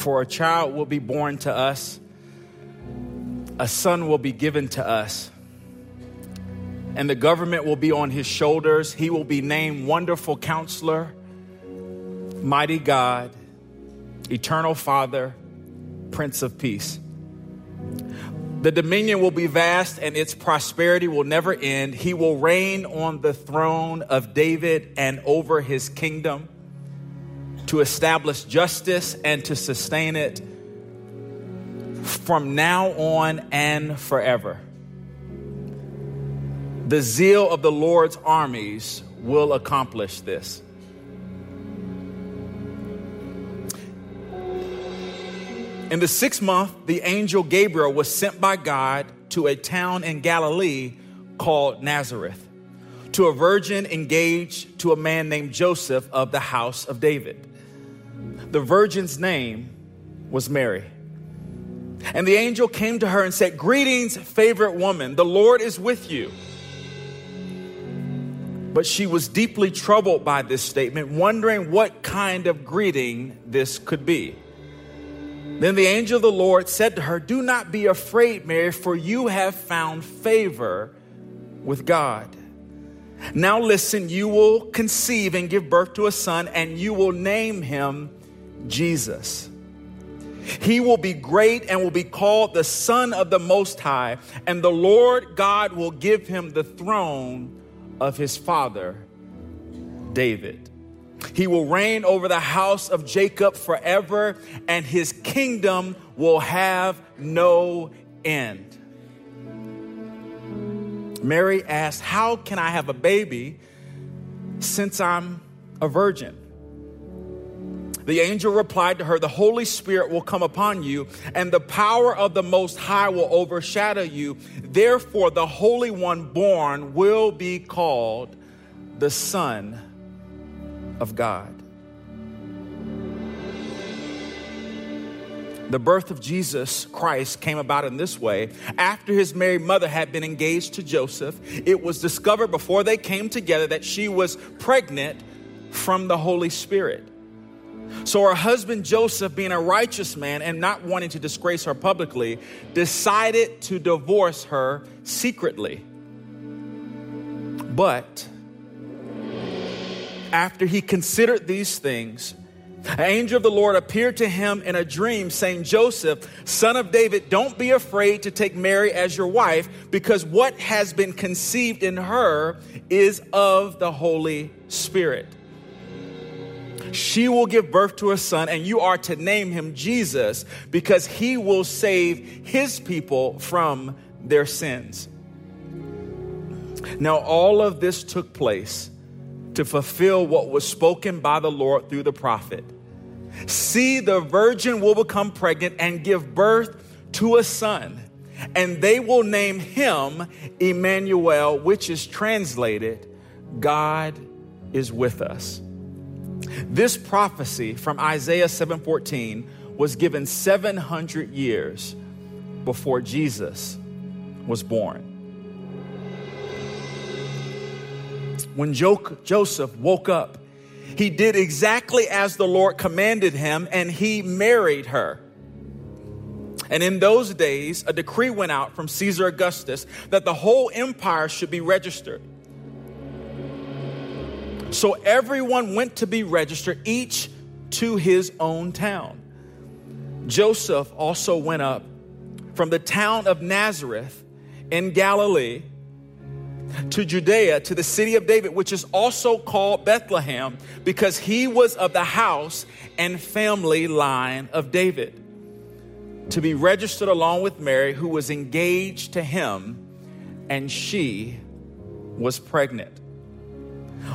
For a child will be born to us, a son will be given to us, and the government will be on his shoulders. He will be named Wonderful Counselor, Mighty God, Eternal Father, Prince of Peace. The dominion will be vast and its prosperity will never end. He will reign on the throne of David and over his kingdom to establish justice and to sustain it from now on and forever. The zeal of the Lord's armies will accomplish this. In the sixth month, the angel Gabriel was sent by God to a town in Galilee called Nazareth to a virgin engaged to a man named Joseph of the house of David. The virgin's name was Mary. And the angel came to her and said, Greetings, favorite woman, the Lord is with you. But she was deeply troubled by this statement, wondering what kind of greeting this could be. Then the angel of the Lord said to her, Do not be afraid, Mary, for you have found favor with God. Now listen, you will conceive and give birth to a son, and you will name him Jesus. He will be great and will be called the Son of the Most High, and the Lord God will give him the throne of his father, David. He will reign over the house of Jacob forever, and his kingdom will have no end. Mary asked, How can I have a baby since I'm a virgin? The angel replied to her, The Holy Spirit will come upon you, and the power of the Most High will overshadow you. Therefore, the Holy One born will be called the Son of God. The birth of Jesus Christ came about in this way. After his married mother had been engaged to Joseph, it was discovered before they came together that she was pregnant from the Holy Spirit. So her husband Joseph, being a righteous man and not wanting to disgrace her publicly, decided to divorce her secretly. But after he considered these things, an angel of the Lord appeared to him in a dream, saying, Joseph, son of David, don't be afraid to take Mary as your wife, because what has been conceived in her is of the Holy Spirit. She will give birth to a son, and you are to name him Jesus because he will save his people from their sins. Now, all of this took place to fulfill what was spoken by the Lord through the prophet. See, the virgin will become pregnant and give birth to a son, and they will name him Emmanuel, which is translated God is with us. This prophecy from Isaiah 7:14 was given 700 years before Jesus was born. When jo- Joseph woke up, he did exactly as the Lord commanded him and he married her. And in those days, a decree went out from Caesar Augustus that the whole empire should be registered. So everyone went to be registered, each to his own town. Joseph also went up from the town of Nazareth in Galilee to Judea, to the city of David, which is also called Bethlehem, because he was of the house and family line of David, to be registered along with Mary, who was engaged to him, and she was pregnant.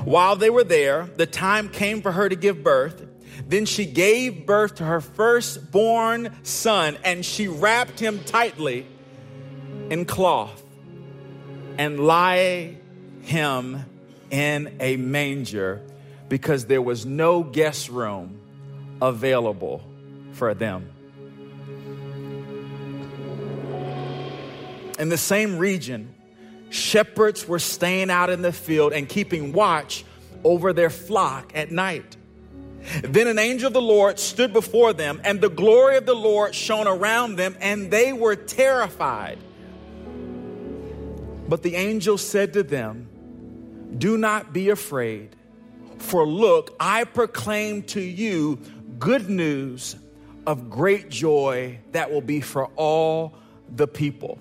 While they were there, the time came for her to give birth, Then she gave birth to her firstborn son, and she wrapped him tightly in cloth and lay him in a manger because there was no guest room available for them. In the same region, shepherds were staying out in the field and keeping watch over their flock at night. Then an angel of the Lord stood before them, and the glory of the Lord shone around them, and they were terrified. But the angel said to them, Do not be afraid, for look, I proclaim to you good news of great joy that will be for all the people.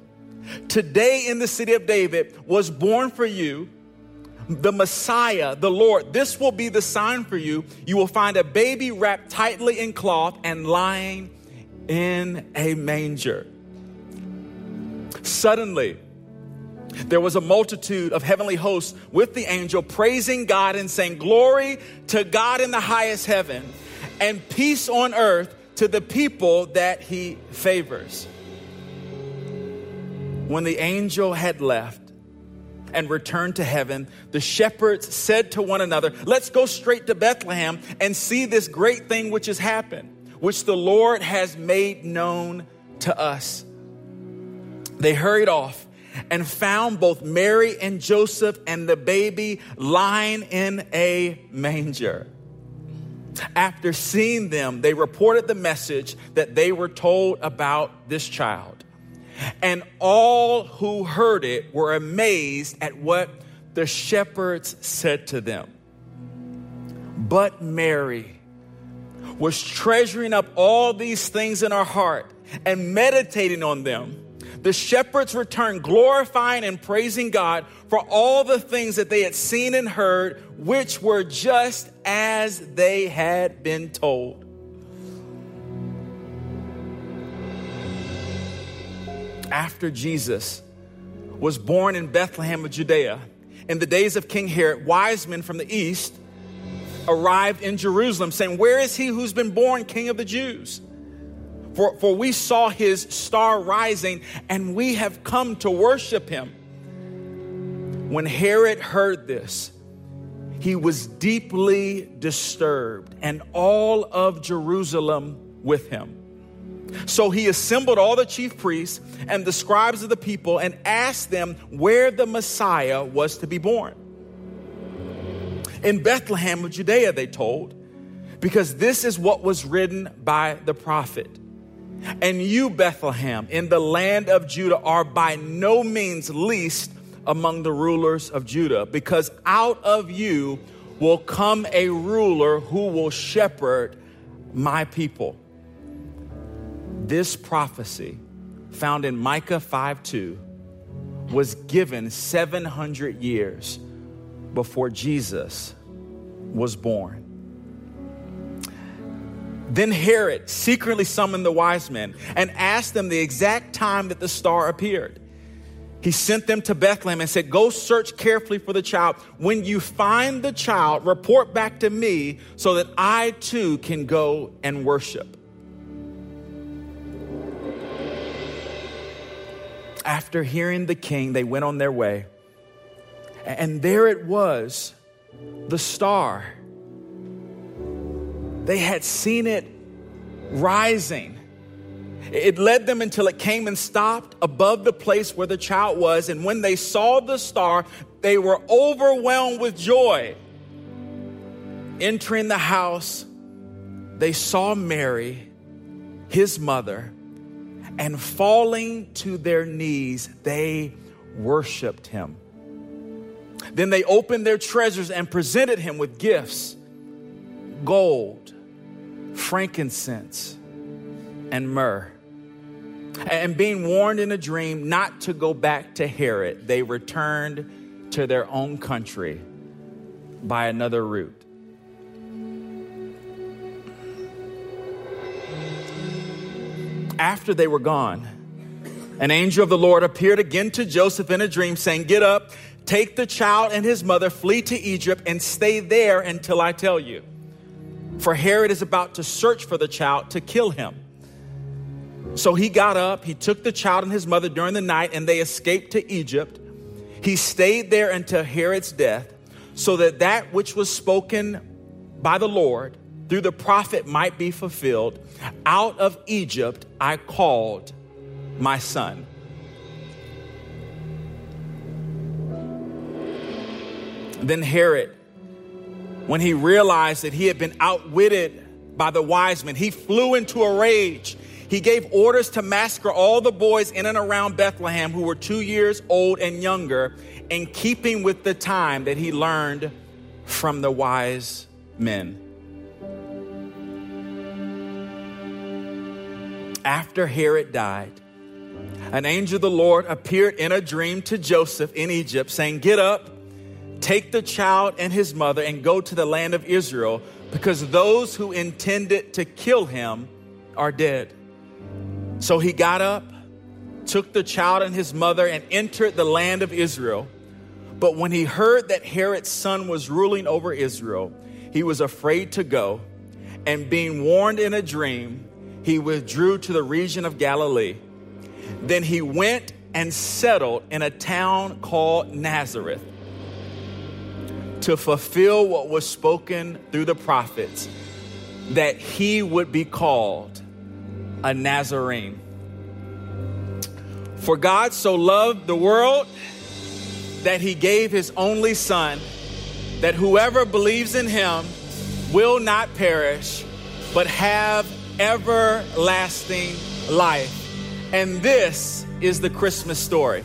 Today in the city of David was born for you the Messiah, the Lord. This will be the sign for you. You will find a baby wrapped tightly in cloth and lying in a manger. Suddenly, there was a multitude of heavenly hosts with the angel praising God and saying, Glory to God in the highest heaven, and peace on earth to the people that he favors. When the angel had left, and returned to heaven, the shepherds said to one another, Let's go straight to Bethlehem and see this great thing which has happened, which the Lord has made known to us. They hurried off and found both Mary and Joseph and the baby lying in a manger. After seeing them, they reported the message that they were told about this child. And all who heard it were amazed at what the shepherds said to them. But Mary was treasuring up all these things in her heart and meditating on them. The shepherds returned, glorifying and praising God for all the things that they had seen and heard, which were just as they had been told. After Jesus was born in Bethlehem of Judea, in the days of King Herod, wise men from the east arrived in Jerusalem saying, Where is he who's been born King of the Jews? For, for we saw his star rising and we have come to worship him. When Herod heard this, he was deeply disturbed, and all of Jerusalem with him. So he assembled all the chief priests and the scribes of the people and asked them where the Messiah was to be born. In Bethlehem of Judea, they told, because this is what was written by the prophet. And you, Bethlehem, in the land of Judah, are by no means least among the rulers of Judah, because out of you will come a ruler who will shepherd my people. This prophecy, found in Micah 5 2, was given 700 years before Jesus was born. Then Herod secretly summoned the wise men and asked them the exact time that the star appeared. He sent them to Bethlehem and said, Go search carefully for the child. When you find the child, report back to me so that I too can go and worship. After hearing the king, they went on their way. And there it was, the star. They had seen it rising. It led them until it came and stopped above the place where the child was. And when they saw the star, they were overwhelmed with joy. Entering the house, they saw Mary, his mother, and falling to their knees, they worshiped him. Then they opened their treasures and presented him with gifts gold, frankincense, and myrrh. And being warned in a dream not to go back to Herod, they returned to their own country by another route. After they were gone, an angel of the Lord appeared again to Joseph in a dream, saying, Get up, take the child and his mother, flee to Egypt, and stay there until I tell you. for Herod is about to search for the child to kill him. So he got up, he took the child and his mother during the night, and they escaped to Egypt. He stayed there until Herod's death, so that that which was spoken by the Lord through the prophet might be fulfilled. Out of Egypt I called my son. Then Herod, when he realized that he had been outwitted by the wise men, he flew into a rage. He gave orders to massacre all the boys in and around Bethlehem who were two years old and younger, in keeping with the time that he learned from the wise men. After Herod died, an angel of the Lord appeared in a dream to Joseph in Egypt, saying, Get up Take the child and his mother and go to the land of Israel, because those who intended to kill him are dead. So he got up, took the child and his mother, and entered the land of Israel. But when he heard that Herod's son was ruling over Israel, he was afraid to go. And being warned in a dream, he withdrew to the region of Galilee. Then he went and settled in a town called Nazareth to fulfill what was spoken through the prophets that he would be called a Nazarene. For God so loved the world that he gave his only Son, that whoever believes in him will not perish, but have everlasting life. And this is the Christmas story.